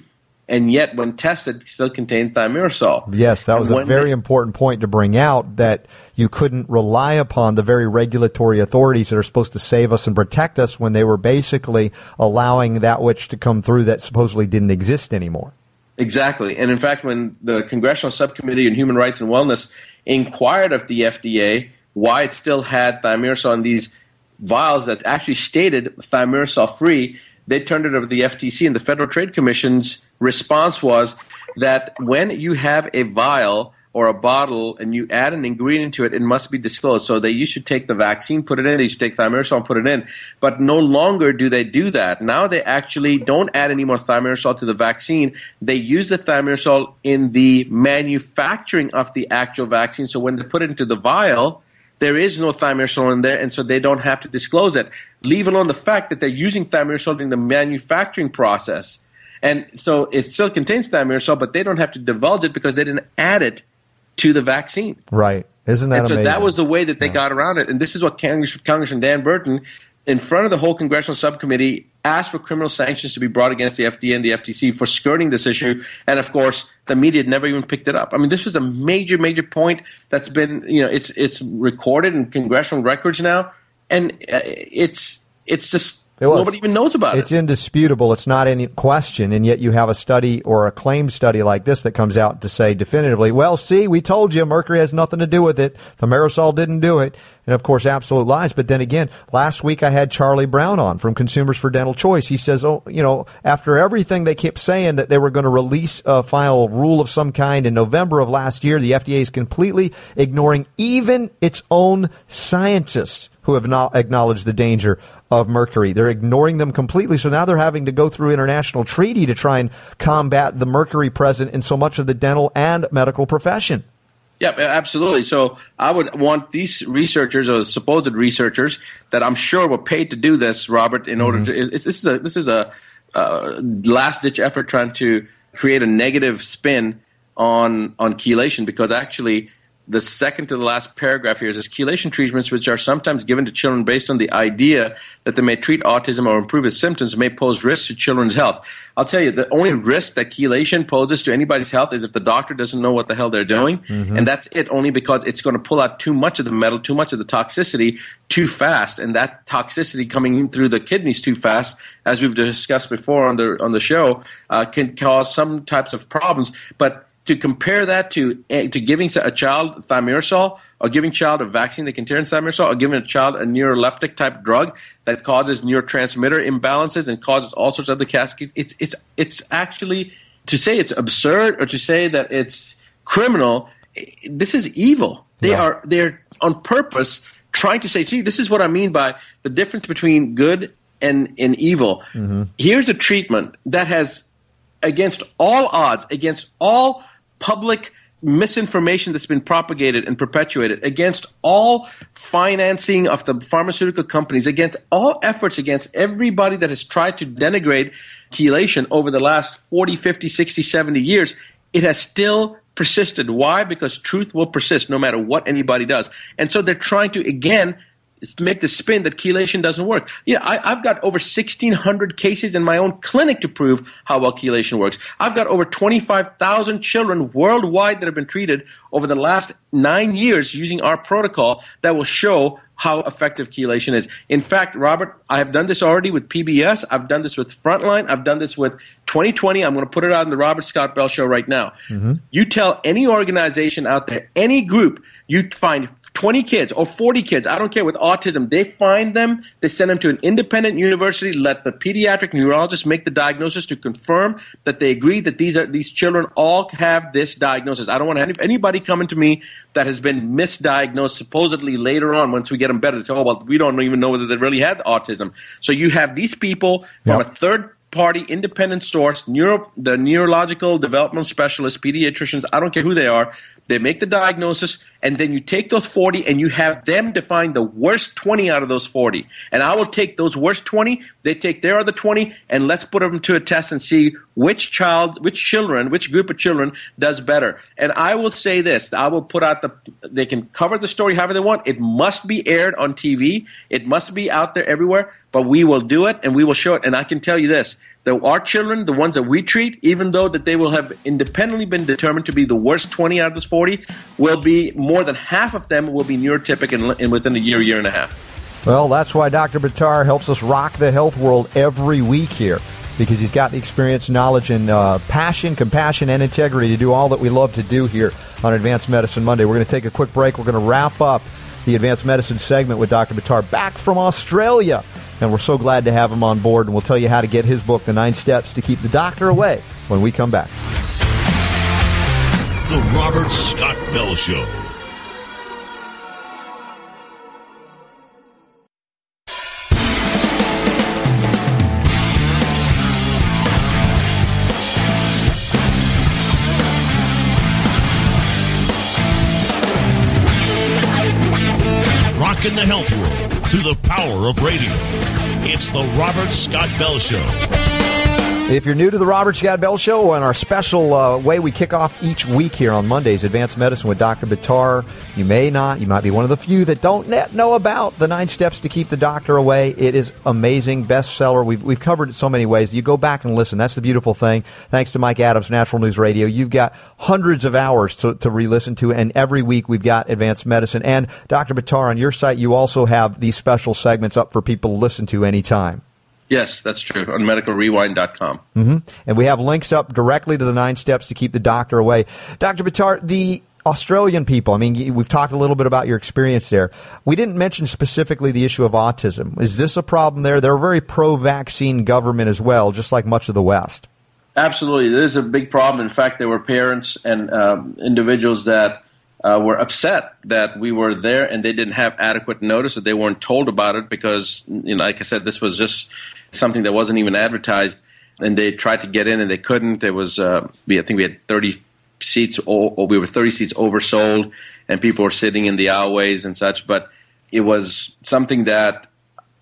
and yet when tested, still contained thimerosal. Yes, that was a very they- important point to bring out that you couldn't rely upon the very regulatory authorities that are supposed to save us and protect us when they were basically allowing that which to come through that supposedly didn't exist anymore. Exactly. And in fact, when the Congressional Subcommittee on Human Rights and Wellness inquired of the FDA why it still had thimerosal in these vials that actually stated thimerosal free, they turned it over to the FTC, and the Federal Trade Commission's response was that when you have a vial or a bottle and you add an ingredient to it, it must be disclosed. So they you should take the vaccine, put it in, you should take thimerosal and put it in. But no longer do they do that. Now they actually don't add any more thimerosal to the vaccine. They use the thimerosal in the manufacturing of the actual vaccine. So when they put it into the vial, there is no thimerosal in there, and so they don't have to disclose it. leave alone the fact that they're using thimerosal during the manufacturing process. And so it still contains thimerosal, but they don't have to divulge it because they didn't add it to the vaccine. Right. Isn't that and so amazing? that was the way that they got around it. And this is what Congress, Congressman Dan Burton, in front of the whole congressional subcommittee, asked for criminal sanctions to be brought against the FDA and the FTC for skirting this issue. And of course, the media never even picked it up. I mean, this was a major, major point that's been, you know, it's it's recorded in congressional records now, and uh, it's it's just It was. nobody even knows about It's it. It's indisputable. It's not any question. And yet you have a study or a claim study like this that comes out to say definitively, well, see, we told you mercury has nothing to do with it. Thimerosal didn't do it. And of course, absolute lies. But then again, last week I had Charlie Brown on from Consumers for Dental Choice. He says, oh, you know, after everything they kept saying that they were going to release a final rule of some kind in November of last year, the FDA is completely ignoring even its own scientists who have not acknowledged the danger of mercury. They're ignoring them completely. So now they're having to go through international treaty to try and combat the mercury present in so much of the dental and medical profession. Yeah, absolutely. So I would want these researchers or supposed researchers that I'm sure were paid to do this, Robert, in order to. It's, this is a this is a uh, last ditch effort trying to create a negative spin on on chelation because actually the second to the last paragraph here is chelation treatments which are sometimes given to children based on the idea that they may treat autism or improve its symptoms may pose risks to children's health. I'll tell you, the only risk that chelation poses to anybody's health is if the doctor doesn't know what the hell they're doing. And that's it, only because it's going to pull out too much of the metal, too much of the toxicity too fast. And that toxicity coming in through the kidneys too fast, as we've discussed before on the, on the show, uh, can cause some types of problems. But to compare that to eh, to giving a child thimerosal or giving a child a vaccine that contains thimerosal or giving a child a neuroleptic type drug that causes neurotransmitter imbalances and causes all sorts of other cascades it's it's it's actually to say it's absurd or to say that it's criminal eh, this is evil. They Yeah. are they're on purpose trying to say see this is what i mean by the difference between good and, and evil. Here's a treatment that has against all odds, against all public misinformation that's been propagated and perpetuated, against all financing of the pharmaceutical companies, against all efforts against everybody that has tried to denigrate chelation over the last 40, 50, 60, 70 years, it has still persisted. Why? Because truth will persist no matter what anybody does. And so they're trying to, again, make the spin that chelation doesn't work. Yeah, I, I've got over 1,600 cases in my own clinic to prove how well chelation works. I've got over 25,000 children worldwide that have been treated over the last nine years using our protocol that will show how effective chelation is. In fact, Robert, I have done this already with PBS. I've done this with Frontline. I've done this with 2020. I'm going to put it out on the Robert Scott Bell Show right now. Mm-hmm. You tell any organization out there, any group, you find 20 kids or 40 kids, I don't care, with autism, they find them, they send them to an independent university, let the pediatric neurologist make the diagnosis to confirm that they agree that these are these children all have this diagnosis. I don't want any, anybody coming to me that has been misdiagnosed supposedly later on once we get them better. They say, oh, well, we don't even know whether they really had autism. So you have these people from Yep. a third party independent source, neuro, the neurological development specialists, pediatricians, I don't care who they are, they make the diagnosis, and then you take those 40 and you have them define the worst 20 out of those 40. And I will take those worst 20, they take their other 20, and let's put them to a test and see which child, which children, which group of children does better. And I will say this, I will put out the, they can cover the story however they want. It must be aired on TV. It must be out there everywhere but we will do it and we will show it. And I can tell you this: that our children, the ones that we treat, even though that they will have independently been determined to be the worst 20 out of those 40, will be more than half of them will be neurotypic in, in within a year, year and a half. Well, that's why Dr. Buttar helps us rock the health world every week here because he's got the experience, knowledge, and uh, passion, compassion, and integrity to do all that we love to do here on Advanced Medicine Monday. We're going to take a quick break. We're going to wrap up the Advanced Medicine segment with Dr. Buttar back from Australia. And we're so glad to have him on board, and we'll tell you how to get his book, The Nine Steps to Keep the Doctor Away, when we come back. The Robert Scott Bell Show. Rockin' the health world through the power of radio. It's the Robert Scott Bell Show. If you're new to the Robert Scott Bell Show and our special uh, way we kick off each week here on Mondays, Advanced Medicine with Dr. Buttar, you may not, you might be one of the few that don't know about the nine steps to keep the doctor away. It is amazing, bestseller. We've, we've covered it so many ways. You go back and listen. That's the beautiful thing. Thanks to Mike Adams, Natural News Radio. You've got hundreds of hours to, to re-listen to, and every week we've got Advanced Medicine. And Dr. Buttar, on your site, you also have these special segments up for people to listen to anytime. Yes, that's true. On medicalrewind.com. Mm-hmm. And we have links up directly to the nine steps to keep the doctor away. Dr. Buttar, the Australian people, I mean, we've talked a little bit about your experience there. We didn't mention specifically the issue of autism. Is this a problem there? They're a very pro vaccine government as well, just like much of the West. Absolutely. It is a big problem. In fact, there were parents and um, individuals that uh, were upset that we were there and they didn't have adequate notice or they weren't told about it because, you know, like I said, this was just something that wasn't even advertised. And they tried to get in and they couldn't. There was, uh, we, I think we had 30 seats, or we were 30 seats oversold, and people were sitting in the aisleways and such. But it was something that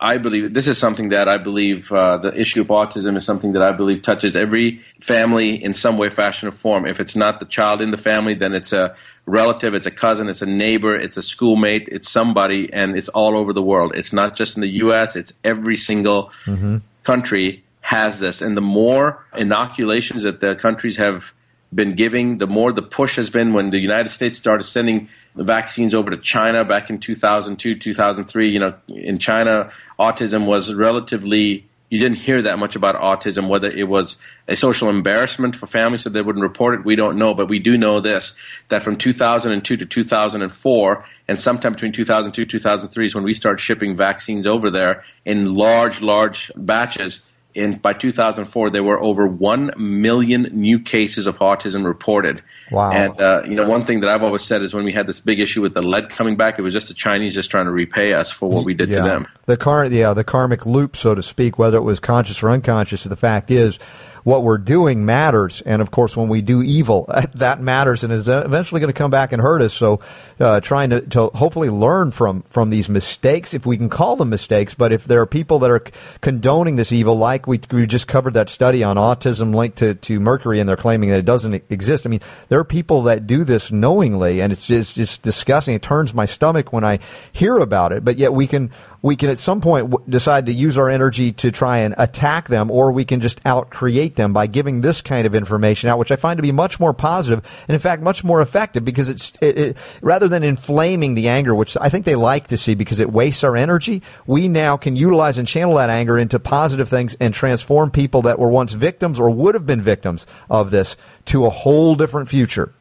I believe this is something that I believe uh, the issue of autism is something that I believe touches every family in some way, fashion, or form. If it's not the child in the family, then it's a relative, it's a cousin, it's a neighbor, it's a schoolmate, it's somebody, and it's all over the world. It's not just in the U.S., it's every single mm-hmm. country has this. And the more inoculations that the countries have been giving, the more the push has been when the United States started sending the vaccines over to China back in 2002, 2003. You know, in China, autism was relatively, you didn't hear that much about autism, whether it was a social embarrassment for families so they wouldn't report it. We don't know, but we do know this that from 2002 to 2004, and sometime between 2002 2003 is when we start shipping vaccines over there in large, large batches in by 2004 there were over 1 million new cases of autism reported wow and uh, you know one thing that i've always said is when we had this big issue with the lead coming back it was just the chinese just trying to repay us for what we did yeah. to them the car yeah the karmic loop so to speak whether it was conscious or unconscious the fact is what we're doing matters. And of course, when we do evil, (laughs) that matters and is eventually going to come back and hurt us. So, uh, trying to, to hopefully learn from, from these mistakes, if we can call them mistakes, but if there are people that are condoning this evil, like we, we just covered that study on autism linked to, to mercury and they're claiming that it doesn't exist. I mean, there are people that do this knowingly and it's just, disgusting. It turns my stomach when I hear about it, but yet we can, we can at some point w- decide to use our energy to try and attack them, or we can just out create them by giving this kind of information out, which I find to be much more positive and, in fact, much more effective because it's it, it, rather than inflaming the anger, which I think they like to see because it wastes our energy. We now can utilize and channel that anger into positive things and transform people that were once victims or would have been victims of this to a whole different future.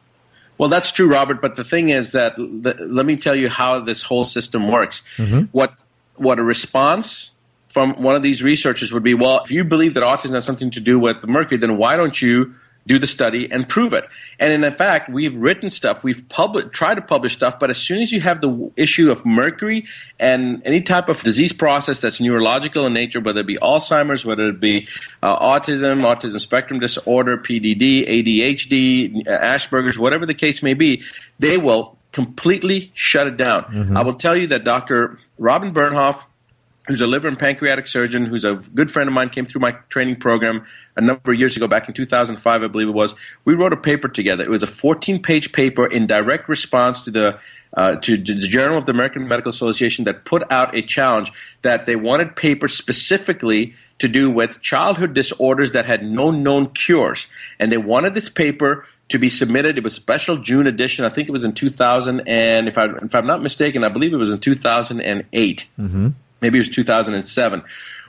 Well, that's true, Robert. But the thing is that the, let me tell you how this whole system works. Mm-hmm. What what a response from one of these researchers would be well, if you believe that autism has something to do with mercury, then why don't you do the study and prove it? And in fact, we've written stuff, we've published, tried to publish stuff, but as soon as you have the issue of mercury and any type of disease process that's neurological in nature, whether it be Alzheimer's, whether it be uh, autism, autism spectrum disorder, PDD, ADHD, Asperger's, whatever the case may be, they will completely shut it down. Mm-hmm. I will tell you that Dr. Robin Bernhoft, who's a liver and pancreatic surgeon, who's a good friend of mine, came through my training program a number of years ago, back in 2005, I believe it was. We wrote a paper together. It was a 14 page paper in direct response to the uh, to, to, the Journal of the American Medical Association that put out a challenge that they wanted papers specifically to do with childhood disorders that had no known cures. And they wanted this paper to be submitted. It was a special June edition. I think it was in 2000, and if, I, if I'm not mistaken, I believe it was in 2008. Mm-hmm. Maybe it was 2007.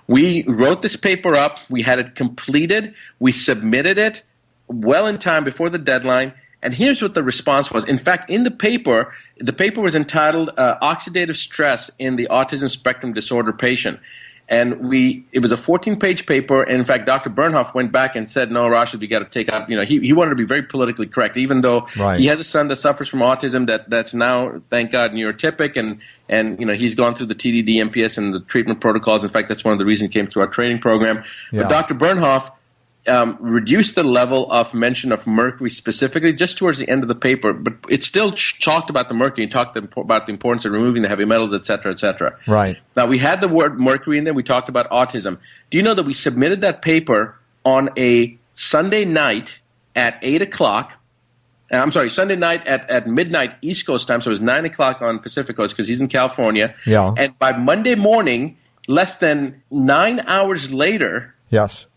We wrote this paper up. We had it completed. We submitted it well in time before the deadline. And here's what the response was. In fact, in the paper, the paper was entitled uh, "Oxidative Stress in the Autism Spectrum Disorder Patient." And we, it was a 14 page paper. And in fact, Dr. Bernhoft went back and said, no, Rashid, we got to take out, you know, he, he wanted to be very politically correct, even though right. he has a son that suffers from autism that, that's now, thank God, neurotypic. And, and, you know, he's gone through the TDD, MPS, and the treatment protocols. In fact, that's one of the reasons he came through our training program. Yeah. But Dr. Bernhoft um, reduced the level of mention of mercury specifically just towards the end of the paper, but it still ch- talked about the mercury and talked about the importance of removing the heavy metals, et cetera, et cetera. Right. Now, we had the word mercury in there. We talked about autism. Do you know that we submitted that paper on a Sunday night at 8 o'clock? Uh, I'm sorry, Sunday night at, at midnight East Coast time, so it was 9 o'clock on Pacific Coast because he's in California. Yeah. And by Monday morning, less than nine hours later, Yes.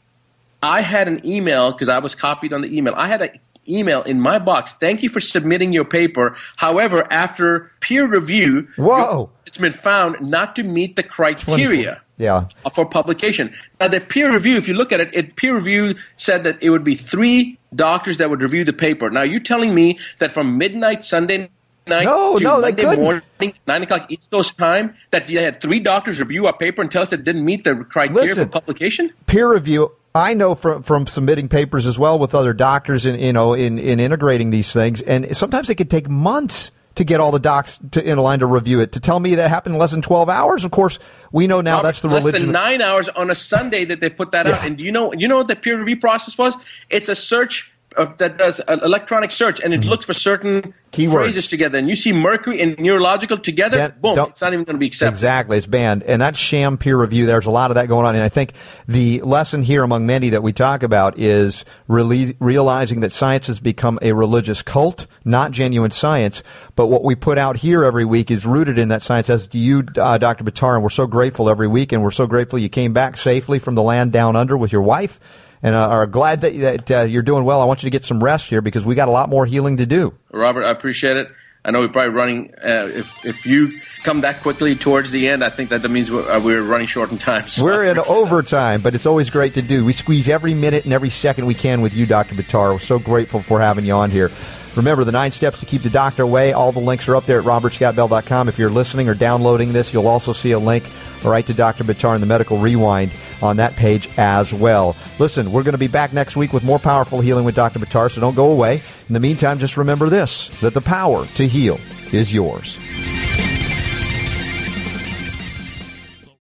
I had an email because I was copied on the email. I had an email in my box. Thank you for submitting your paper. However, after peer review, Whoa. it's been found not to meet the criteria Yeah. for publication. Now, the peer review, if you look at it, it peer review said that it would be three doctors that would review the paper. Now, you're telling me that from midnight Sunday night No, to no, Monday morning, nine o'clock East Coast time, that you had three doctors review our paper and tell us it didn't meet the criteria Listen. for publication? peer review i know from from submitting papers as well with other doctors in you know in, in integrating these things and sometimes it could take months to get all the docs to in line to review it to tell me that happened in less than 12 hours of course we know now Robert, that's the less religion than nine hours on a Sunday that they put that out. And you know you know what the peer review process was? It's a search uh, that does an electronic search, and it looks for certain Mm-hmm. Keywords. phrases together. And you see mercury and neurological together, Yeah, boom, it's not even going to be accepted. Exactly, it's banned, and that's sham peer review. There's a lot of that going on, and I think the lesson here, among many that we talk about, is really realizing that science has become a religious cult, not genuine science. But what we put out here every week is rooted in that science. As do you, uh, Dr. Buttar, and we're so grateful every week, and we're so grateful you came back safely from the land down under with your wife. And uh, are glad that, that uh, you're doing well. I want you to get some rest here because we got a lot more healing to do. Robert, I appreciate it. I know we're probably running. Uh, if if you come that quickly towards the end, I think that, that means we're, uh, we're running short in time. (laughs) So We're in overtime, but it's always great to do. We squeeze every minute and every second we can with you, Dr. Buttar. We're so grateful for having you on here. Remember the nine steps to keep the doctor away. All the links are up there at robertscottbell.com. If you're listening or downloading this, you'll also see a link right to Dr. Buttar and the Medical Rewind on that page as well. Listen, we're going to be back next week with more powerful healing with Dr. Buttar, so don't go away. In the meantime, just remember this that the power to heal is yours.